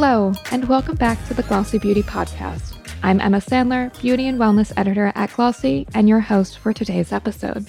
Hello, and welcome back to the Glossy Beauty Podcast. I'm Emma Sandler, Beauty and Wellness Editor at Glossy, and your host for today's episode.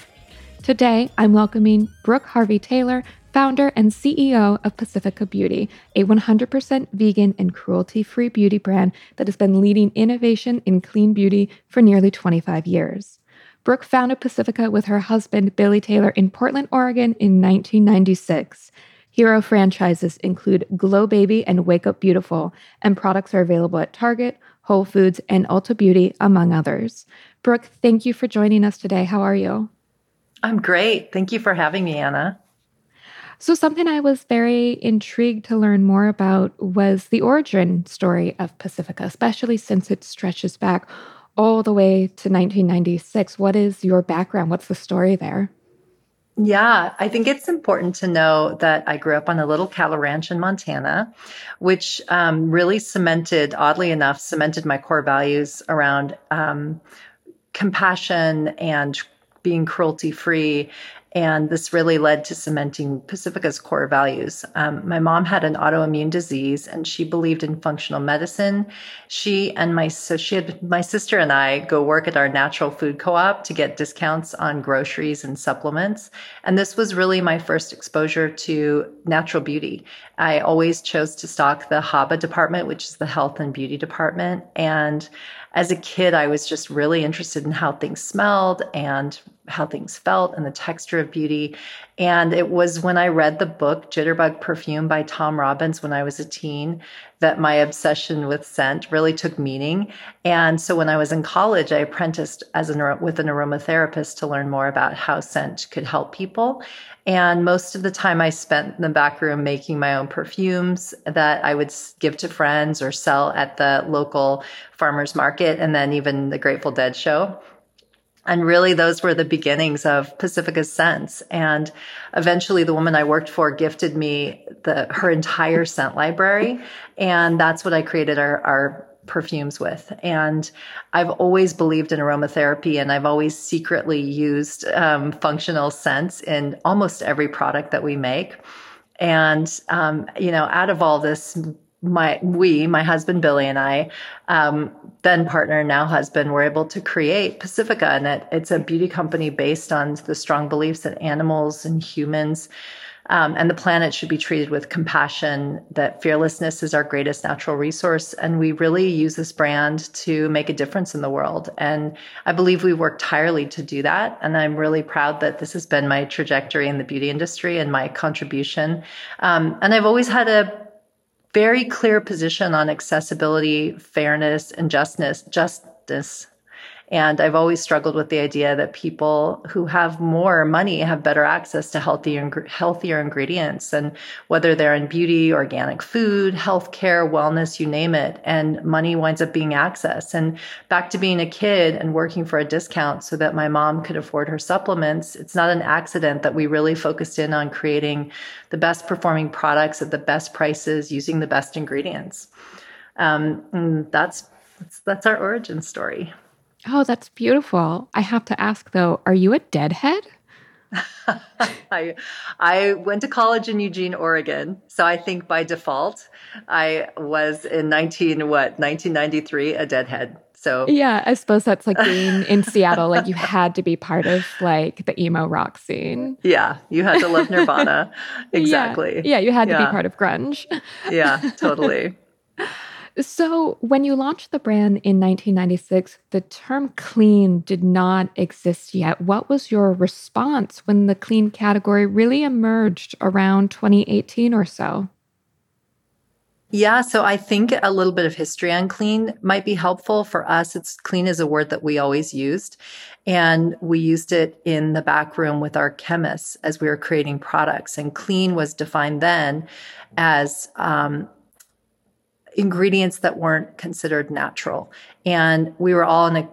Today, I'm welcoming Brooke Harvey Taylor, founder and CEO of Pacifica Beauty, a 100% vegan and cruelty free beauty brand that has been leading innovation in clean beauty for nearly 25 years. Brooke founded Pacifica with her husband, Billy Taylor, in Portland, Oregon in 1996. Hero franchises include Glow Baby and Wake Up Beautiful, and products are available at Target, Whole Foods, and Ulta Beauty, among others. Brooke, thank you for joining us today. How are you? I'm great. Thank you for having me, Anna. So, something I was very intrigued to learn more about was the origin story of Pacifica, especially since it stretches back all the way to 1996. What is your background? What's the story there? Yeah, I think it's important to know that I grew up on a little cattle ranch in Montana, which um, really cemented, oddly enough, cemented my core values around um, compassion and being cruelty free and this really led to cementing Pacifica's core values. Um, my mom had an autoimmune disease and she believed in functional medicine. She and my, so she had my sister and I go work at our natural food co-op to get discounts on groceries and supplements. And this was really my first exposure to natural beauty. I always chose to stock the HABA department, which is the health and beauty department. And as a kid, I was just really interested in how things smelled and how things felt and the texture of beauty. And it was when I read the book Jitterbug Perfume by Tom Robbins when I was a teen that my obsession with scent really took meaning. And so when I was in college, I apprenticed as an with an aromatherapist to learn more about how scent could help people. And most of the time I spent in the back room making my own perfumes that I would give to friends or sell at the local farmers market and then even the Grateful Dead show. And really, those were the beginnings of Pacifica Scents. And eventually, the woman I worked for gifted me the, her entire scent library. And that's what I created our, our perfumes with. And I've always believed in aromatherapy and I've always secretly used um, functional scents in almost every product that we make. And, um, you know, out of all this, my, we, my husband Billy and I, um, then partner, now husband, were able to create Pacifica. And it, it's a beauty company based on the strong beliefs that animals and humans um, and the planet should be treated with compassion, that fearlessness is our greatest natural resource. And we really use this brand to make a difference in the world. And I believe we work tirely to do that. And I'm really proud that this has been my trajectory in the beauty industry and my contribution. Um, and I've always had a very clear position on accessibility, fairness, and justness, justice and I've always struggled with the idea that people who have more money have better access to healthier, healthier ingredients. And whether they're in beauty, organic food, healthcare, wellness, you name it, and money winds up being access. And back to being a kid and working for a discount so that my mom could afford her supplements. It's not an accident that we really focused in on creating the best performing products at the best prices using the best ingredients. Um, that's, that's, that's our origin story. Oh, that's beautiful. I have to ask though, are you a deadhead? I I went to college in Eugene, Oregon. So I think by default I was in 19 what, 1993 a deadhead. So Yeah, I suppose that's like being in Seattle like you had to be part of like the emo rock scene. Yeah, you had to love Nirvana. exactly. Yeah, yeah you had to be part of grunge. yeah, totally. So, when you launched the brand in 1996, the term clean did not exist yet. What was your response when the clean category really emerged around 2018 or so? Yeah, so I think a little bit of history on clean might be helpful for us. It's clean is a word that we always used. And we used it in the back room with our chemists as we were creating products. And clean was defined then as um, ingredients that weren't considered natural. And we were all in a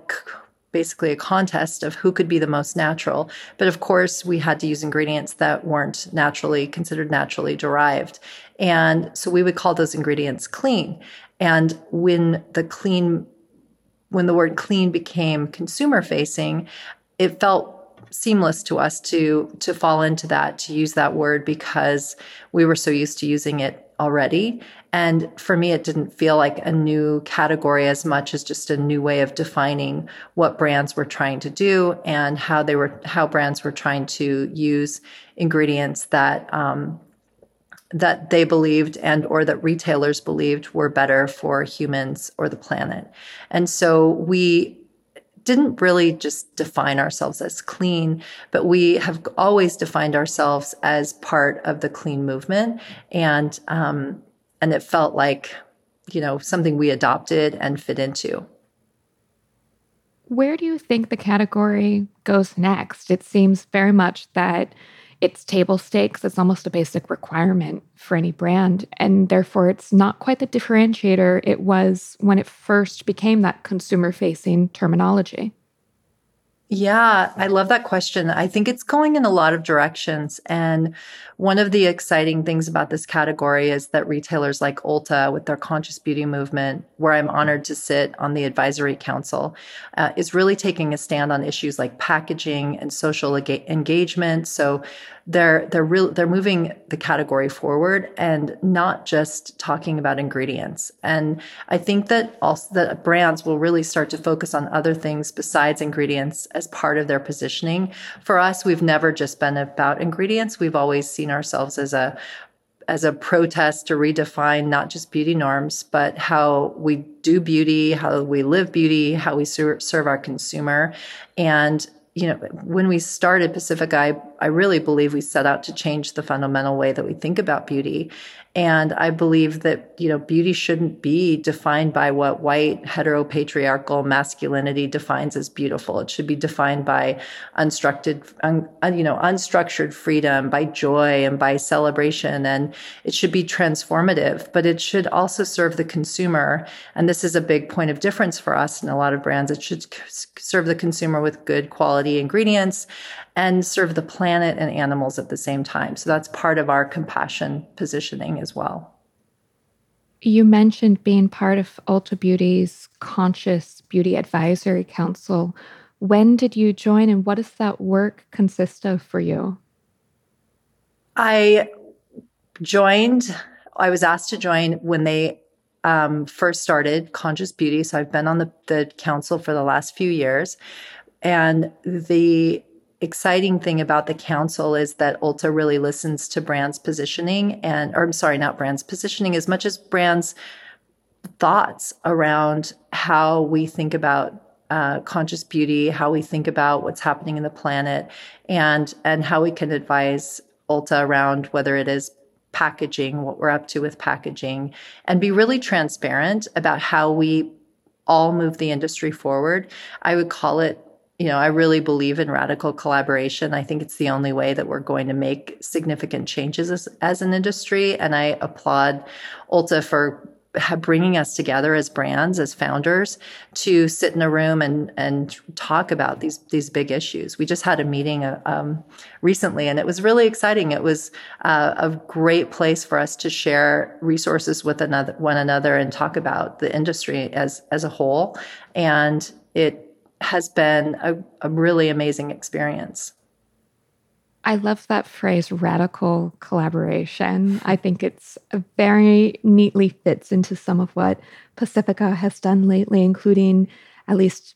basically a contest of who could be the most natural. But of course, we had to use ingredients that weren't naturally considered naturally derived. And so we would call those ingredients clean. And when the clean, when the word clean became consumer facing, it felt seamless to us to to fall into that to use that word because we were so used to using it already And for me, it didn't feel like a new category as much as just a new way of defining what brands were trying to do and how they were, how brands were trying to use ingredients that, um, that they believed and or that retailers believed were better for humans or the planet. And so we didn't really just define ourselves as clean, but we have always defined ourselves as part of the clean movement. And, um, and it felt like, you know, something we adopted and fit into. Where do you think the category goes next? It seems very much that it's table stakes. It's almost a basic requirement for any brand. And therefore, it's not quite the differentiator it was when it first became that consumer facing terminology. Yeah, I love that question. I think it's going in a lot of directions. And one of the exciting things about this category is that retailers like Ulta, with their conscious beauty movement, where I'm honored to sit on the advisory council, uh, is really taking a stand on issues like packaging and social engagement. So they're they're real they're moving the category forward and not just talking about ingredients. And I think that also that brands will really start to focus on other things besides ingredients as part of their positioning. For us, we've never just been about ingredients. We've always seen ourselves as a as a protest to redefine not just beauty norms, but how we do beauty, how we live beauty, how we ser- serve our consumer. And you know, when we started Pacific, I, I really believe we set out to change the fundamental way that we think about beauty. And I believe that, you know, beauty shouldn't be defined by what white heteropatriarchal masculinity defines as beautiful. It should be defined by unstructured, un, you know, unstructured freedom, by joy and by celebration. And it should be transformative, but it should also serve the consumer. And this is a big point of difference for us in a lot of brands. It should serve the consumer with good quality ingredients and serve the planet and animals at the same time. So that's part of our compassion positioning as well. You mentioned being part of Ulta Beauty's Conscious Beauty Advisory Council. When did you join and what does that work consist of for you? I joined, I was asked to join when they um, first started Conscious Beauty. So I've been on the, the council for the last few years. And the exciting thing about the council is that Ulta really listens to brands positioning and, or I'm sorry, not brands positioning as much as brands thoughts around how we think about uh, conscious beauty, how we think about what's happening in the planet, and and how we can advise Ulta around whether it is packaging, what we're up to with packaging, and be really transparent about how we all move the industry forward. I would call it you know, I really believe in radical collaboration. I think it's the only way that we're going to make significant changes as, as an industry. And I applaud Ulta for bringing us together as brands, as founders, to sit in a room and and talk about these these big issues. We just had a meeting uh, um, recently, and it was really exciting. It was uh, a great place for us to share resources with another one another and talk about the industry as as a whole. And it has been a, a really amazing experience. I love that phrase radical collaboration. I think it's very neatly fits into some of what Pacifica has done lately, including at least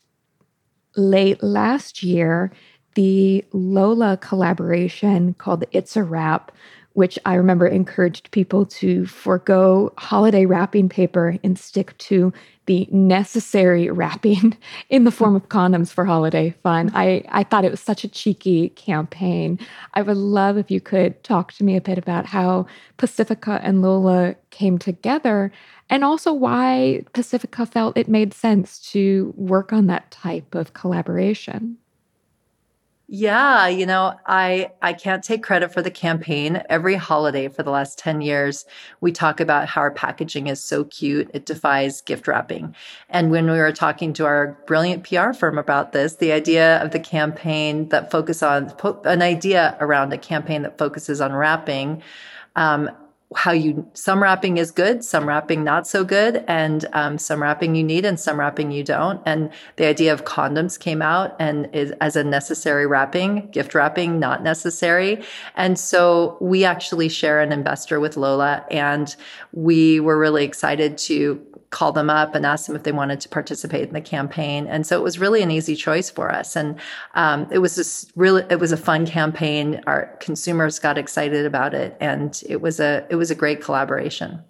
late last year, the Lola collaboration called It's a Wrap, which I remember encouraged people to forego holiday wrapping paper and stick to the necessary wrapping in the form of condoms for holiday fun. I, I thought it was such a cheeky campaign. I would love if you could talk to me a bit about how Pacifica and Lola came together and also why Pacifica felt it made sense to work on that type of collaboration. Yeah, you know, I I can't take credit for the campaign. Every holiday for the last 10 years, we talk about how our packaging is so cute, it defies gift wrapping. And when we were talking to our brilliant PR firm about this, the idea of the campaign that focus on an idea around a campaign that focuses on wrapping um, how you some wrapping is good some wrapping not so good and um, some wrapping you need and some wrapping you don't. And the idea of condoms came out and is as a necessary wrapping gift wrapping not necessary. And so we actually share an investor with lola and we were really excited to call them up and ask them if they wanted to participate in the campaign. And so it was really an easy choice for us. And um, it was just really, it was a fun campaign. Our consumers got excited about it, and it was a it was a great collaboration.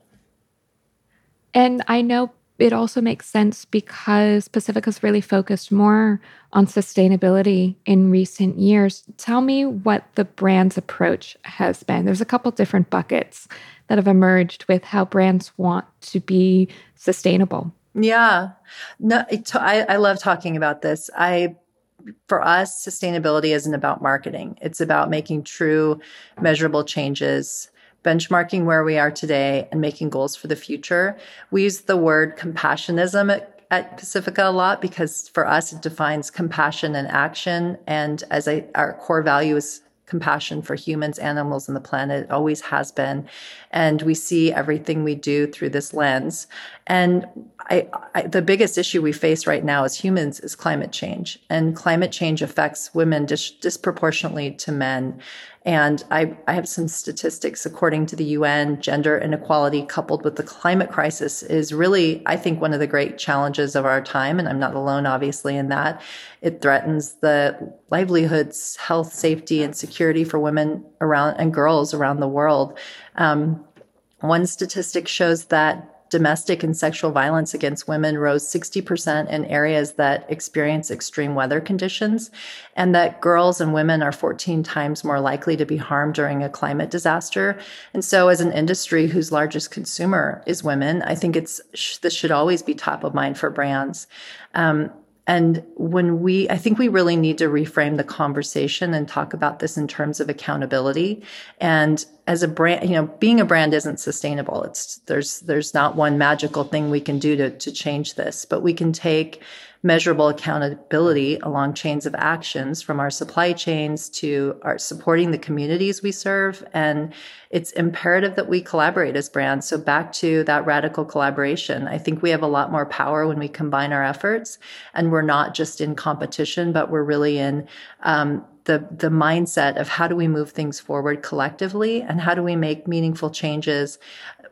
And I know it also makes sense because Pacifica's really focused more on sustainability in recent years. Tell me what the brand's approach has been. There's a couple different buckets that have emerged with how brands want to be sustainable. Yeah. No, I, I love talking about this. I for us, sustainability isn't about marketing. It's about making true measurable changes, benchmarking where we are today and making goals for the future. We use the word compassionism at, at Pacifica a lot because for us, it defines compassion and action. And as I, our core value is compassion for humans, animals, and the planet. It always has been. And we see everything we do through this lens. And I, I, the biggest issue we face right now as humans is climate change. And climate change affects women dis- disproportionately to men. And I, I have some statistics according to the UN, gender inequality coupled with the climate crisis is really, I think, one of the great challenges of our time. And I'm not alone, obviously, in that. It threatens the livelihoods, health, safety, and security for women around and girls around the world. Um, one statistic shows that domestic and sexual violence against women rose 60% in areas that experience extreme weather conditions, and that girls and women are 14 times more likely to be harmed during a climate disaster. And so, as an industry whose largest consumer is women, I think it's this should always be top of mind for brands. Um, and when we, I think we really need to reframe the conversation and talk about this in terms of accountability. And as a brand, you know, being a brand isn't sustainable. It's, there's, there's not one magical thing we can do to, to change this, but we can take measurable accountability along chains of actions from our supply chains to our supporting the communities we serve. And it's imperative that we collaborate as brands. So back to that radical collaboration. I think we have a lot more power when we combine our efforts and we're not just in competition, but we're really in, um, the the mindset of how do we move things forward collectively and how do we make meaningful changes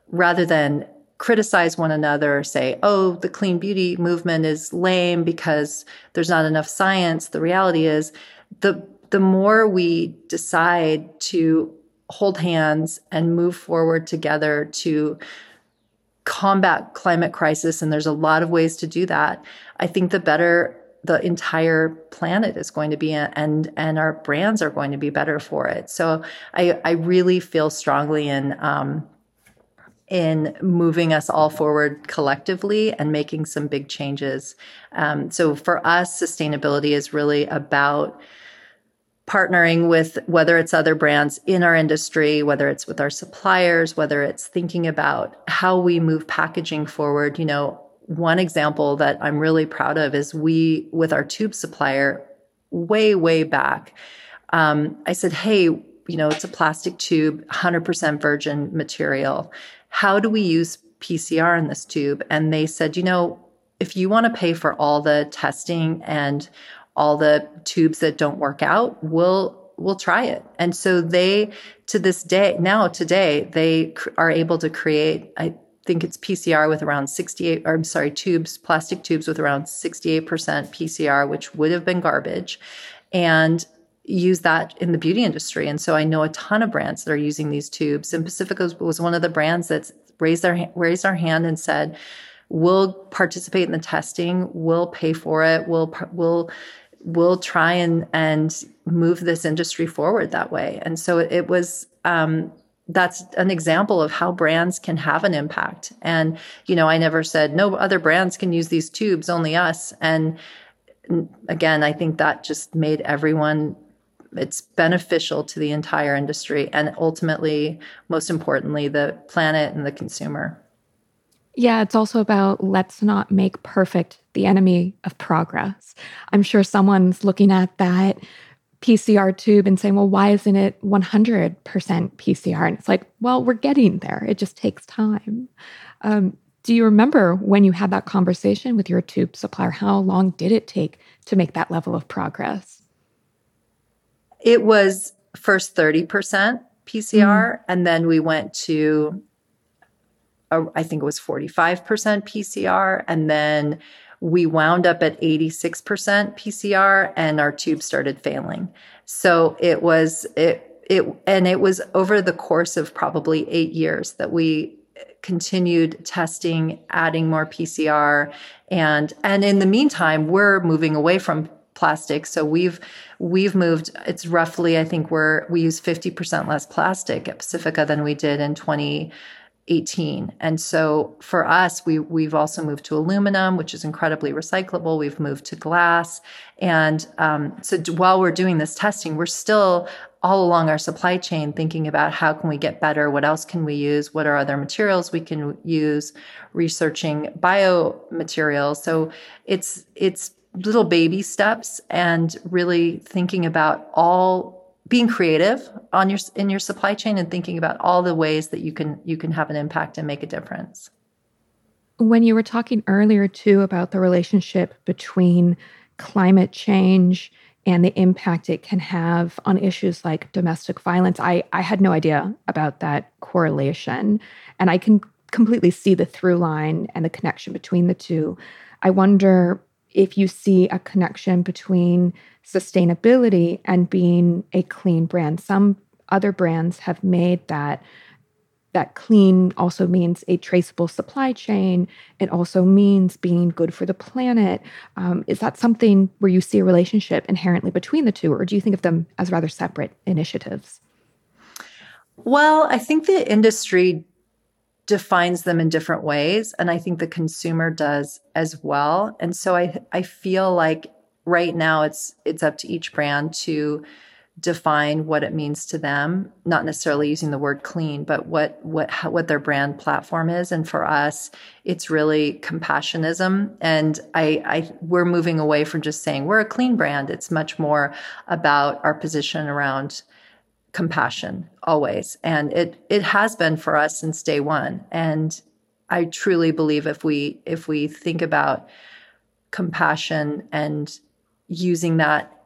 rather than criticize one another, say, oh, the clean beauty movement is lame because there's not enough science. The reality is the, the more we decide to hold hands and move forward together to combat climate crisis, and there's a lot of ways to do that, I think the better the entire planet is going to be and and our brands are going to be better for it so i i really feel strongly in um, in moving us all forward collectively and making some big changes. Um, so for us, sustainability is really about partnering with whether it's other brands in our industry, whether it's with our suppliers, whether it's thinking about how we move packaging forward. You know, one example that I'm really proud of is we, with our tube supplier, way, way back, um, I said, hey, you know, it's a plastic tube, 100% virgin material how do we use PCR in this tube? And they said, you know, if you want to pay for all the testing and all the tubes that don't work out, we'll we'll try it. And so they to this day, now today, they are able to create I think it's PCR with around 68 or I'm sorry, tubes, plastic tubes with around 68% PCR, which would have been garbage. And use that in the beauty industry. And so I know a ton of brands that are using these tubes. And Pacifica was one of the brands that raised their raised our hand and said, "We'll participate in the testing. We'll pay for it. We'll we'll." We'll try and and move this industry forward that way, and so it was um, that's an example of how brands can have an impact. And, you know, I never said no other brands can use these tubes, only us. And again, I think that just made everyone it's beneficial to the entire industry and ultimately, most importantly, the planet and the consumer. Yeah, it's also about let's not make perfect the enemy of progress. I'm sure someone's looking at that PCR tube and saying, well, why isn't it 100% PCR? And it's like, well, we're getting there. It just takes time. Um, do you remember when you had that conversation with your tube supplier? How long did it take to make that level of progress? It was first 30% PCR, mm. and then we went to, uh, I think it was 45% PCR, and then we wound up at 86% PCR and our tube started failing. So it was, it, it, and it was over the course of probably eight years that we continued testing, adding more PCR. And, and in the meantime, we're moving away from plastic. So we've, we've moved, it's roughly, I think we're, we use 50% less plastic at Pacifica than we did in 20, 18. And so for us, we, we've also moved to aluminum, which is incredibly recyclable. We've moved to glass. And um, so while we're doing this testing, we're still all along our supply chain thinking about how can we get better? What else can we use? What are other materials we can use? Researching biomaterials. So it's, it's little baby steps and really thinking about all being creative on your in your supply chain and thinking about all the ways that you can you can have an impact and make a difference. When you were talking earlier too about the relationship between climate change and the impact it can have on issues like domestic violence, I, I had no idea about that correlation. And I can completely see the through line and the connection between the two. I wonder if you see a connection between sustainability and being a clean brand. Some other brands have made that that clean also means a traceable supply chain. It also means being good for the planet. Um, is that something where you see a relationship inherently between the two, or do you think of them as rather separate initiatives? Well, I think the industry defines them in different ways, and I think the consumer does as well. And so I I feel like right now it's it's up to each brand to define what it means to them not necessarily using the word clean but what what what their brand platform is. And for us it's really compassionism. And I, I we're moving away from just saying we're a clean brand. It's much more about our position around compassion always and it it has been for us since day one and i truly believe if we if we think about compassion and using that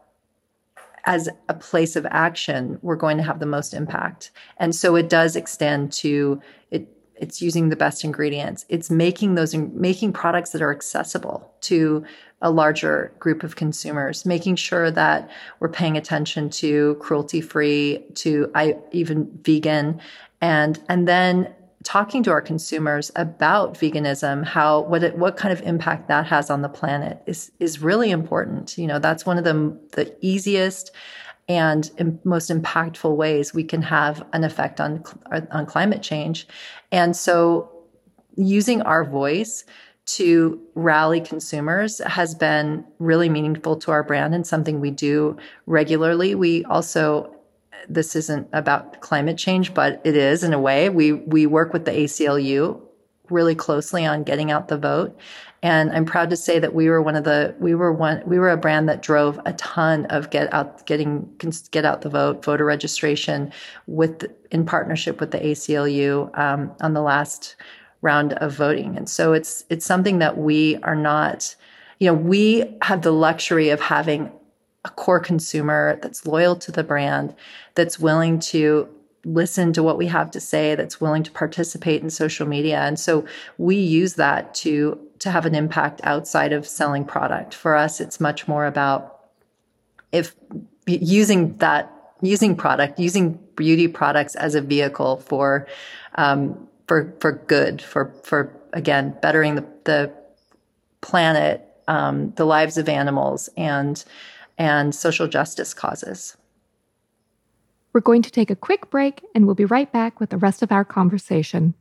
as a place of action, we're going to have the most impact. And so it does extend to it. It's using the best ingredients. It's making those making products that are accessible to a larger group of consumers, making sure that we're paying attention to cruelty free, to I, even vegan, and and then talking to our consumers about veganism, how what it, what kind of impact that has on the planet is is really important. You know, that's one of the the easiest and most impactful ways we can have an effect on uh, on climate change. And so using our voice to rally consumers has been really meaningful to our brand and something we do regularly. We also this isn't about climate change, but it is in a way. We we work with the ACLU really closely on getting out the vote. And I'm proud to say that we were one of the we were one we were a brand that drove a ton of get out getting get out the vote voter registration with in partnership with the ACLU um, on the last round of voting. And so it's it's something that we are not you know we have the luxury of having a core consumer that's loyal to the brand, that's willing to listen to what we have to say, that's willing to participate in social media. And so we use that to to have an impact outside of selling product. For us, it's much more about if using that using product, using beauty products as a vehicle for um, for for good, for for again bettering the, the planet, um, the lives of animals, and and social justice causes. We're going to take a quick break and we'll be right back with the rest of our conversation.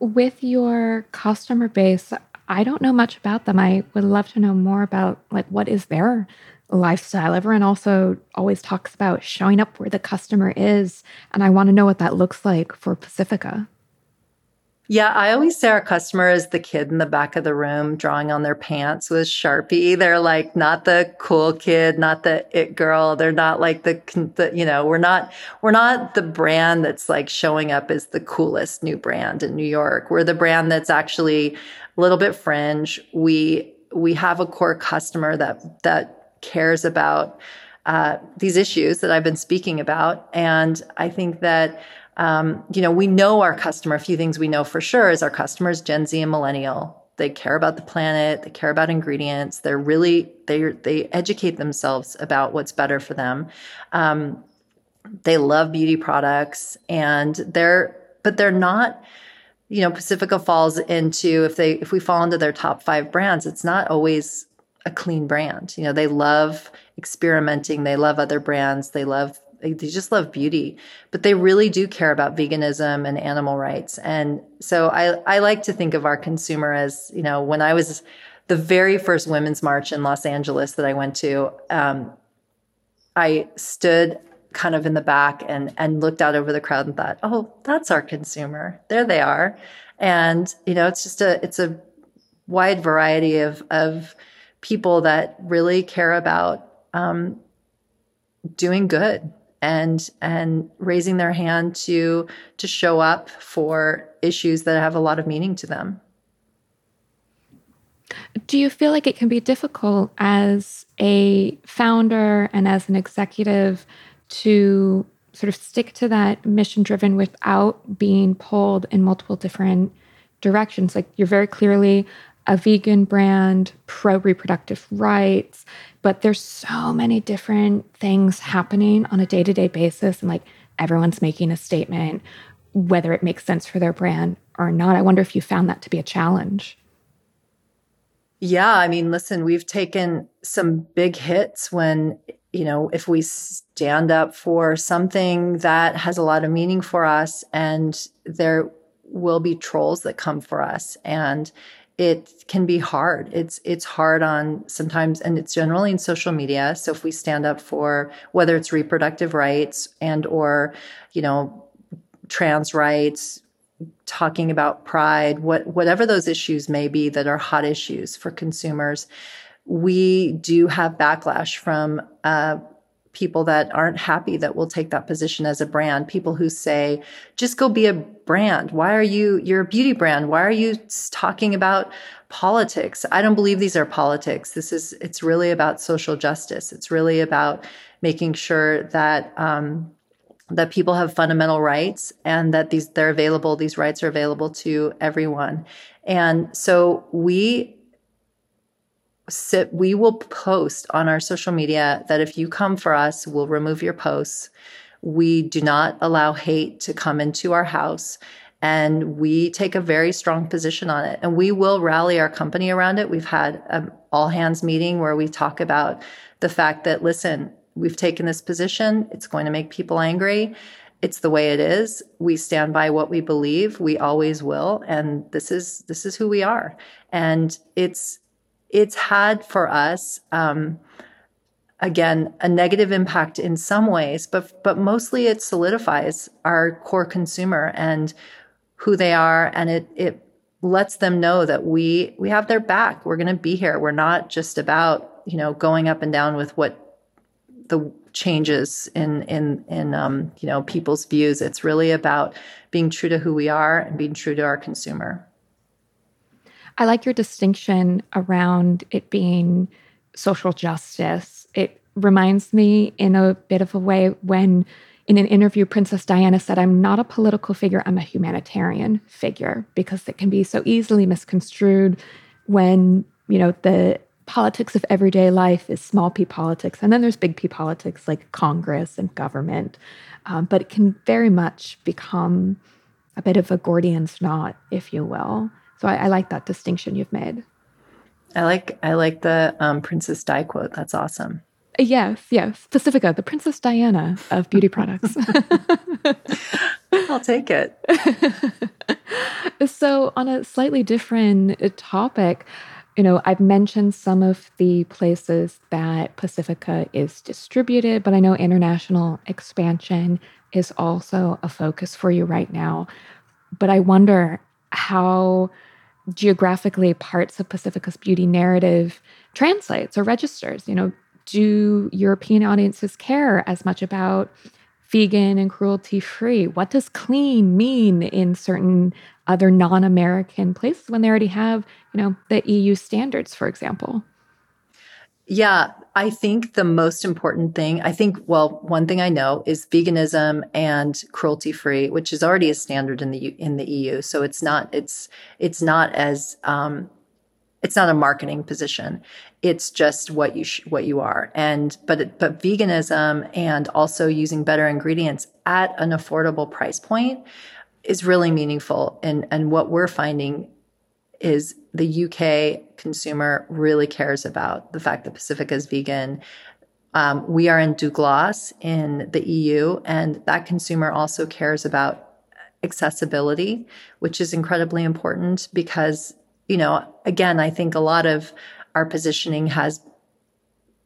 With your customer base, I don't know much about them. I would love to know more about like what is their lifestyle. Everyone also always talks about showing up where the customer is, and I want to know what that looks like for Pacifica. Yeah, I always say our customer is the kid in the back of the room drawing on their pants with Sharpie. They're like not the cool kid, not the it girl. They're not like the, the, you know, we're not, we're not the brand that's like showing up as the coolest new brand in New York. We're the brand that's actually a little bit fringe. We, we have a core customer that, that cares about, uh, these issues that I've been speaking about. And I think that, um, you know, we know our customer. A few things we know for sure is our customers, Gen Z and millennial. They care about the planet. They care about ingredients. They're really they they educate themselves about what's better for them. Um, they love beauty products, and they're but they're not. You know, Pacifica falls into if they if we fall into their top five brands, it's not always a clean brand. You know, they love experimenting. They love other brands. They love they, just love beauty, but they really do care about veganism and animal rights. And so I, I like to think of our consumer as, you know, when I was the very first women's march in Los Angeles that I went to, um, I stood kind of in the back and and looked out over the crowd and thought, "Oh, that's our consumer. There they are." And you know, it's just a it's a wide variety of of people that really care about um, doing good and and raising their hand to to show up for issues that have a lot of meaning to them. Do you feel like it can be difficult as a founder and as an executive to sort of stick to that mission driven without being pulled in multiple different directions? Like you're very clearly a vegan brand, pro reproductive rights, but there's so many different things happening on a day to day basis. And like everyone's making a statement, whether it makes sense for their brand or not. I wonder if you found that to be a challenge. Yeah. I mean, listen, we've taken some big hits when, you know, if we stand up for something that has a lot of meaning for us and there will be trolls that come for us. And it can be hard. It's it's hard on sometimes and it's generally in social media. So if we stand up for whether it's reproductive rights and or, you know, trans rights, talking about pride, what whatever those issues may be that are hot issues for consumers, we do have backlash from uh, people that aren't happy that will take that position as a brand. People who say, just go be a brand. Why are you, you're a beauty brand. Why are you talking about politics? I don't believe these are politics. This is, it's really about social justice. It's really about making sure that, um, that people have fundamental rights and that these they're available these rights are available to everyone and so we sit we will post on our social media that if you come for us we'll remove your posts. We do not allow hate to come into our house and we take a very strong position on it. And we will rally our company around it. We've had an all hands meeting where we talk about the fact that listen we've taken this position. It's going to make people angry. It's the way it is. We stand by what we believe. We always will. And this is this is who we are. And it's it's had for us um, again a negative impact in some ways but but mostly it solidifies our core consumer and who they are and it it lets them know that we we have their back. We're going to be here. We're not just about you know going up and down with what the changes in in in um, you know people's views. It's really about being true to who we are and being true to our consumer I like your distinction around it being social justice. It reminds me in a bit of a way when in an interview Princess Diana said I'm not a political figure, I'm a humanitarian figure because it can be so easily misconstrued when, you know, the politics of everyday life is small p politics and then there's big p politics like Congress and government. Um, but it can very much become a bit of a Gordian's knot, if you will. So I, I like that distinction you've made. I like I like the um, Princess Di quote. That's awesome. Yes, yes. Pacifica, the Princess Diana of beauty products. I'll take it. so, on a slightly different topic, you know, I've mentioned some of the places that Pacifica is distributed, but I know international expansion is also a focus for you right now. But I wonder how geographically parts of Pacifica's beauty narrative translates or registers. You know, do European audiences care as much about vegan and cruelty free? What does clean mean in certain other non American places when they already have, you know, the EU standards, for example? Yeah, I think the most important thing, I think, well, one thing I know is veganism and cruelty free, which is already a standard in the in the EU. So it's not it's it's not as um, it's not a marketing position. It's just what you sh- what you are. And but but veganism and also using better ingredients at an affordable price point is really meaningful. And and what we're finding is the UK consumer really cares about the fact that Pacifica is vegan. Um, we are in Douglas in the EU, and that consumer also cares about accessibility, which is incredibly important because, you know, again, I think a lot of our positioning has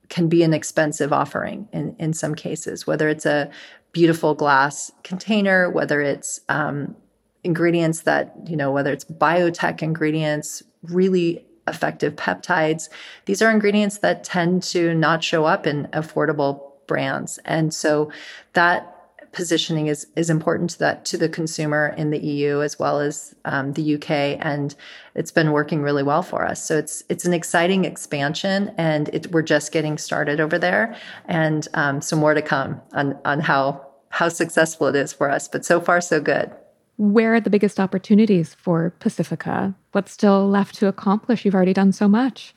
can be an expensive offering in, in some cases, whether it's a beautiful glass container, whether it's um, ingredients that, you know, whether it's biotech ingredients, really effective peptides, these are ingredients that tend to not show up in affordable brands. And so that positioning is is important to that to the consumer in the EU as well as um, the UK, and it's been working really well for us. So it's it's an exciting expansion, and it, we're just getting started over there, and um, some more to come on on how how successful it is for us. But so far, so good where are the biggest opportunities for Pacifica? What's still left to accomplish? You've already done so much.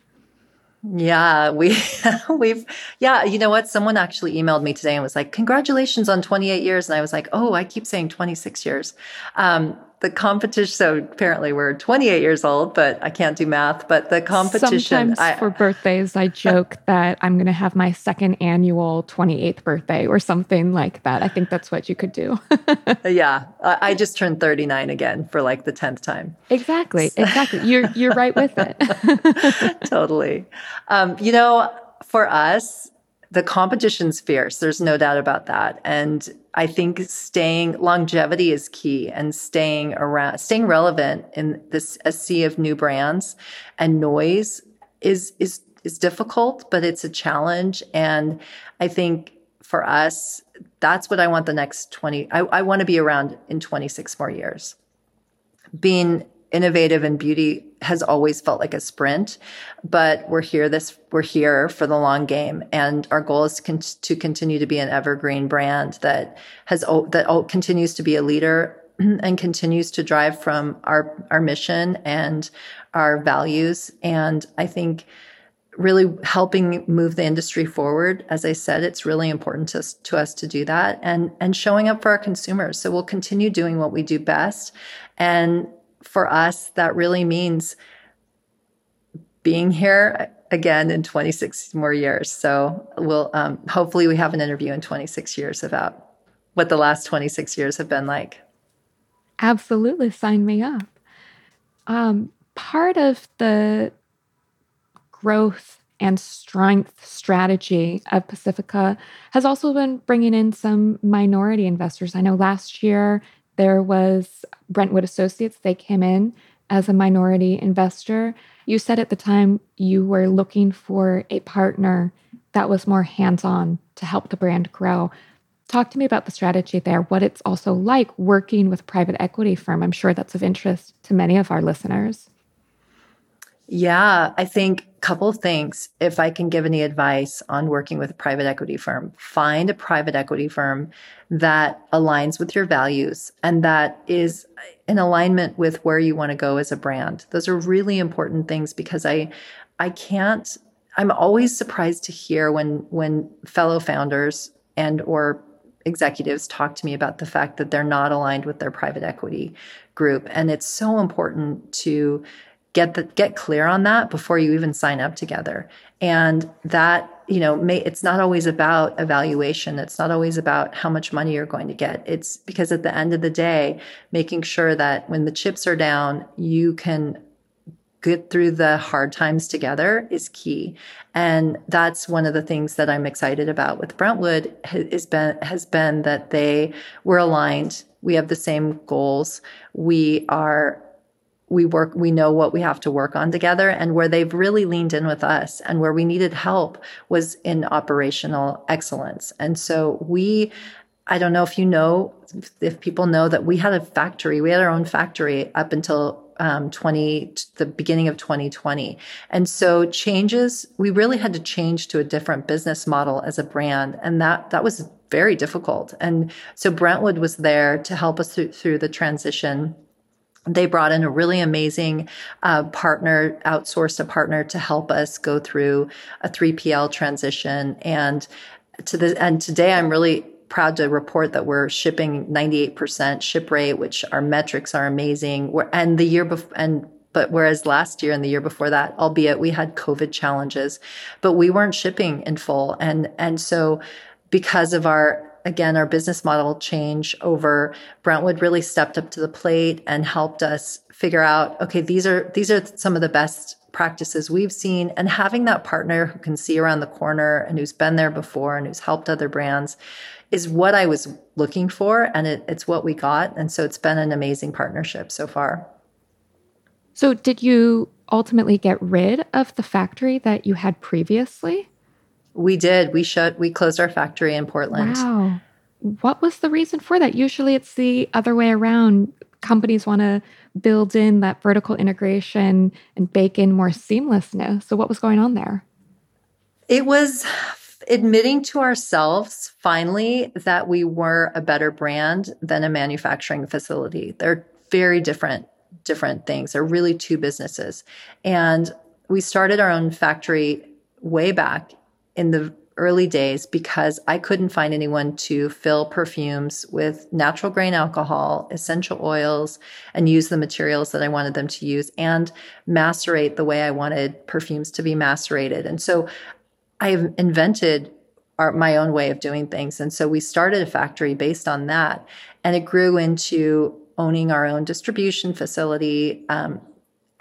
Yeah, we we've yeah, you know what? Someone actually emailed me today and was like, "Congratulations on 28 years." And I was like, "Oh, I keep saying 26 years." Um, the competition. So apparently we're 28 years old, but I can't do math. But the competition. Sometimes I, for birthdays, I joke that I'm going to have my second annual 28th birthday or something like that. I think that's what you could do. yeah, I, I, just turned 39 again for like the 10th time. Exactly. Exactly. You're you're right with it. totally. Um, you know, for us, the competition's fierce. There's no doubt about that. And I think staying longevity is key and staying around, staying relevant in this a sea of new brands and noise is, is, is difficult, but it's a challenge. And I think for us, that's what I want the next 20, I, I want to be around in 26 more years. Being innovative and beauty has always felt like a sprint, but we're here this, we're here for the long game. And our goal is to, con- to continue to be an evergreen brand that has, that continues to be a leader and continues to drive from our, our mission and our values. And I think, really helping move the industry forward. As I said, it's really important to, to us to do that and, and showing up for our consumers. So we'll continue doing what we do best and for us, that really means being here again in 26 more years. So we'll um, hopefully we have an interview in 26 years about what the last 26 years have been like. Absolutely, sign me up. Um, part of the growth and strength strategy of Pacifica has also been bringing in some minority investors. I know last year there was Brentwood Associates. They came in as a minority investor. You said at the time you were looking for a partner that was more hands on to help the brand grow. Talk to me about the strategy there, what it's also like working with a private equity firm. I'm sure that's of interest to many of our listeners. Yeah, I think a couple of things. If I can give any advice on working with a private equity firm, find a private equity firm that aligns with your values and that is in alignment with where you want to go as a brand. Those are really important things because I I can't I'm always surprised to hear when when fellow founders and or executives talk to me about the fact that they're not aligned with their private equity group and it's so important to get the, get clear on that before you even sign up together. And that, you know, may, it's not always about evaluation. It's not always about how much money you're going to get. It's because at the end of the day, making sure that when the chips are down, you can get through the hard times together is key. And that's one of the things that I'm excited about with Brentwood has been, has been that they were aligned. We have the same goals. We are we work we know what we have to work on together. And where they've really leaned in with us and where we needed help was in operational excellence. And so we i don't know if you know if people know that we had a factory we had our own factory up until um, 20 the beginning of 2020 and so changes we really had to change to a different business model as a brand. And that that was very difficult. And so brentwood was there to help us through, through the transition they brought in a really amazing uh, partner, outsourced a partner to help us go through a 3PL transition. And to the and today, I'm really proud to report that we're shipping 98% ship rate, which our metrics are amazing. We're, and the year before, and but whereas last year and the year before that, albeit we had COVID challenges, but we weren't shipping in full. And, and so because of our again, our business model change over Brentwood really stepped up to the plate and helped us figure out, okay, these are, these are some of the best practices we've seen and having that partner who can see around the corner and who's been there before and who's helped other brands is what I was looking for and it, it's what we got. And so it's been an amazing partnership so far. So did you ultimately get rid of the factory that you had previously? We did. We shut, we closed our factory in Portland. Wow. What was the reason for that? Usually it's the other way around. Companies want to build in that vertical integration and bake in more seamlessness. So, what was going on there? It was admitting to ourselves finally that we were a better brand than a manufacturing facility. They're very different different things. They're really two businesses. And we started our own factory way back in the early days because I couldn't find anyone to fill perfumes with natural grain alcohol, essential oils, and use the materials that I wanted them to use and macerate the way I wanted perfumes to be macerated. And so I invented our, my own way of doing things. And so we started a factory based on that. And it grew into owning our own distribution facility, um,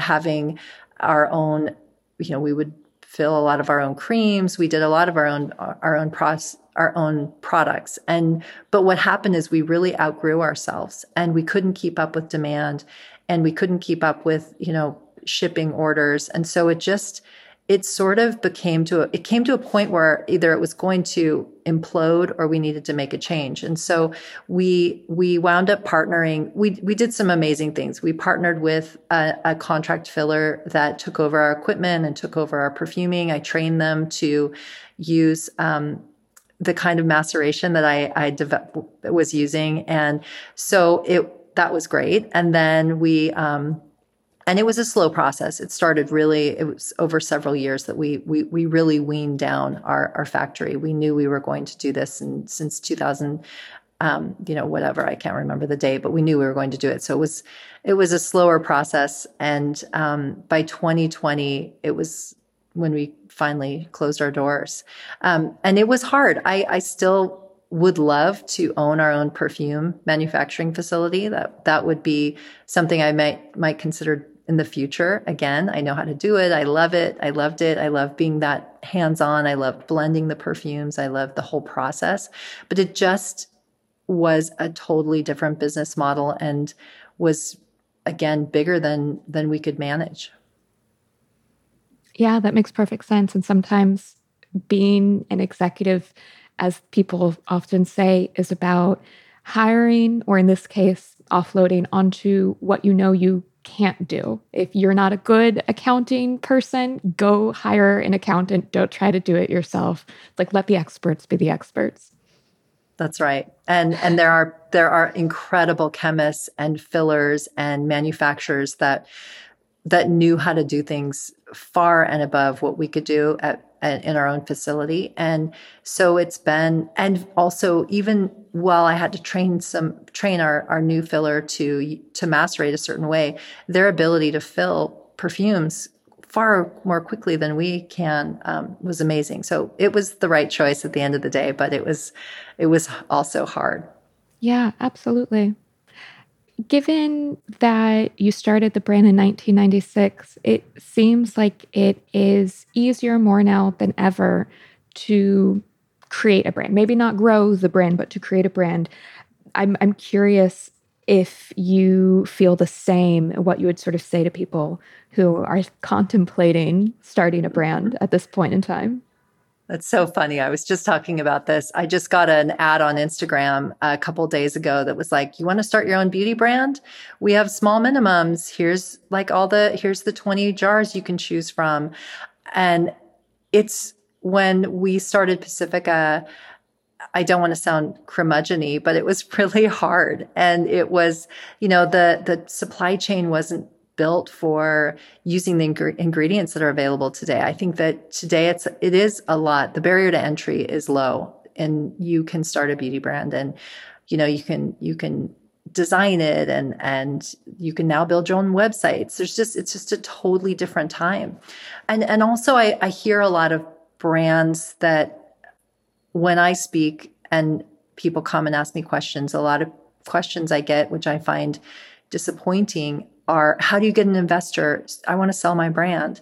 having our own, you know, we would fill a lot of our own creams. We did a lot of our own our own process our own products. And but what happened is we really outgrew ourselves and we couldn't keep up with demand and we couldn't keep up with, you know, shipping orders. And so it just it sort of became to a, it came to a point where either it was going to implode or we needed to make a change and so we we wound up partnering we we did some amazing things we partnered with a, a contract filler that took over our equipment and took over our perfuming i trained them to use um, the kind of maceration that I, I de- was using. And so it, that was great. And then we, um, and it was a slow process. It started really, it was over several years that we, we, we really weaned down our, our factory. We knew we were going to do this and since 2000, um, you know, whatever, I can't remember the day, but we knew we were going to do it. So it was, it was a slower process. And, um, by 2020, it was when we finally closed our doors. Um, and it was hard. I, I still would love to own our own perfume manufacturing facility. That that would be something I might might consider in the future. Again, I know how to do it. I love it. I loved it. I love being that hands on. I love blending the perfumes. I love the whole process. But it just was a totally different business model and was again bigger than than we could manage. Yeah, that makes perfect sense. And sometimes being an executive, as people often say, is about hiring, or in this case, offloading onto what you know you can't do. If you're not a good accounting person, go hire an accountant. Don't try to do it yourself. Like let the experts be the experts. That's right. And and there are there are incredible chemists and fillers and manufacturers that that knew how to do things far and above what we could do at, in our own facility. And so it's been and also even while I had to train some train our, our new filler to to macerate a certain way, their ability to fill perfumes far more quickly than we can um, was amazing. So it was the right choice at the end of the day, but it was it was also hard. Yeah, absolutely. Given that you started the brand in 1996, it seems like it is easier more now than ever to create a brand. Maybe not grow the brand, but to create a brand. I'm I'm curious if you feel the same, what you would sort of say to people who are contemplating starting a brand at this point in time. That's so funny. I was just talking about this. I just got an ad on Instagram a couple days ago that was like, "You want to start your own beauty brand? We have small minimums. Here's like all the here's the 20 jars you can choose from." And it's when we started Pacifica, I don't want to sound curmudgeony, but it was really hard. And it was, you know, the, the supply chain wasn't built for using the ing- ingredients that are available today. I think that today it's, it is a lot. The barrier to entry is low and you can start a beauty brand and, you know, you can, you can design it and, and you can now build your own websites. There's just, it's just a totally different time. And, and also I, I hear a lot of brands that when I speak and people come and ask me questions, a lot of questions I get, which I find disappointing, are how do you get an investor? I want to sell my brand.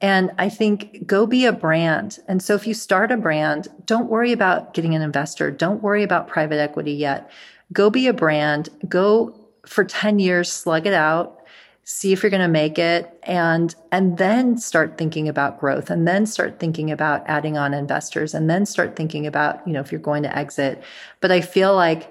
And I think go be a brand. And so if you start a brand, don't worry about getting an investor. Don't worry about private equity yet. Go be a brand. Go for 10 years, slug it out see if you're going to make it and and then start thinking about growth and then start thinking about adding on investors and then start thinking about you know if you're going to exit but i feel like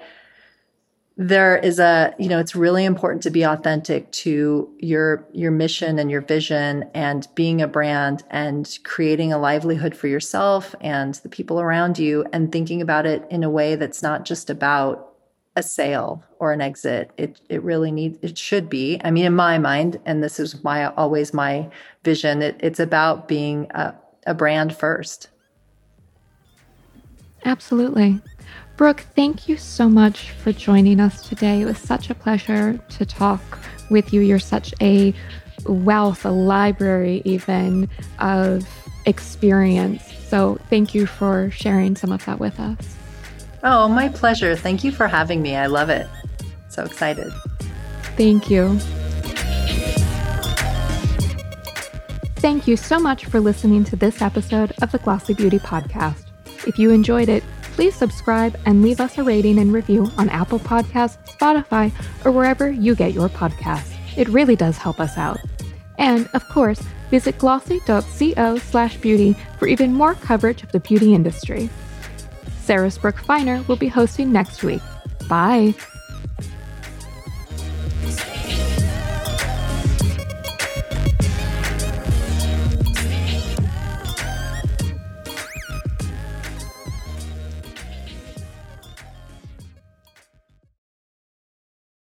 there is a you know it's really important to be authentic to your your mission and your vision and being a brand and creating a livelihood for yourself and the people around you and thinking about it in a way that's not just about a sale or an exit. It it really needs it should be. I mean, in my mind, and this is my always my vision. It, it's about being a, a brand first. Absolutely. Brooke, thank you so much for joining us today. It was such a pleasure to talk with you. You're such a wealth, a library even of experience. So thank you for sharing some of that with us. Oh, my pleasure. Thank you for having me. I love it. So excited. Thank you. Thank you so much for listening to this episode of the Glossy Beauty Podcast. If you enjoyed it, please subscribe and leave us a rating and review on Apple Podcasts, Spotify, or wherever you get your podcasts. It really does help us out. And, of course, visit glossy.co slash beauty for even more coverage of the beauty industry. Sarah Brooke Finer will be hosting next week. Bye.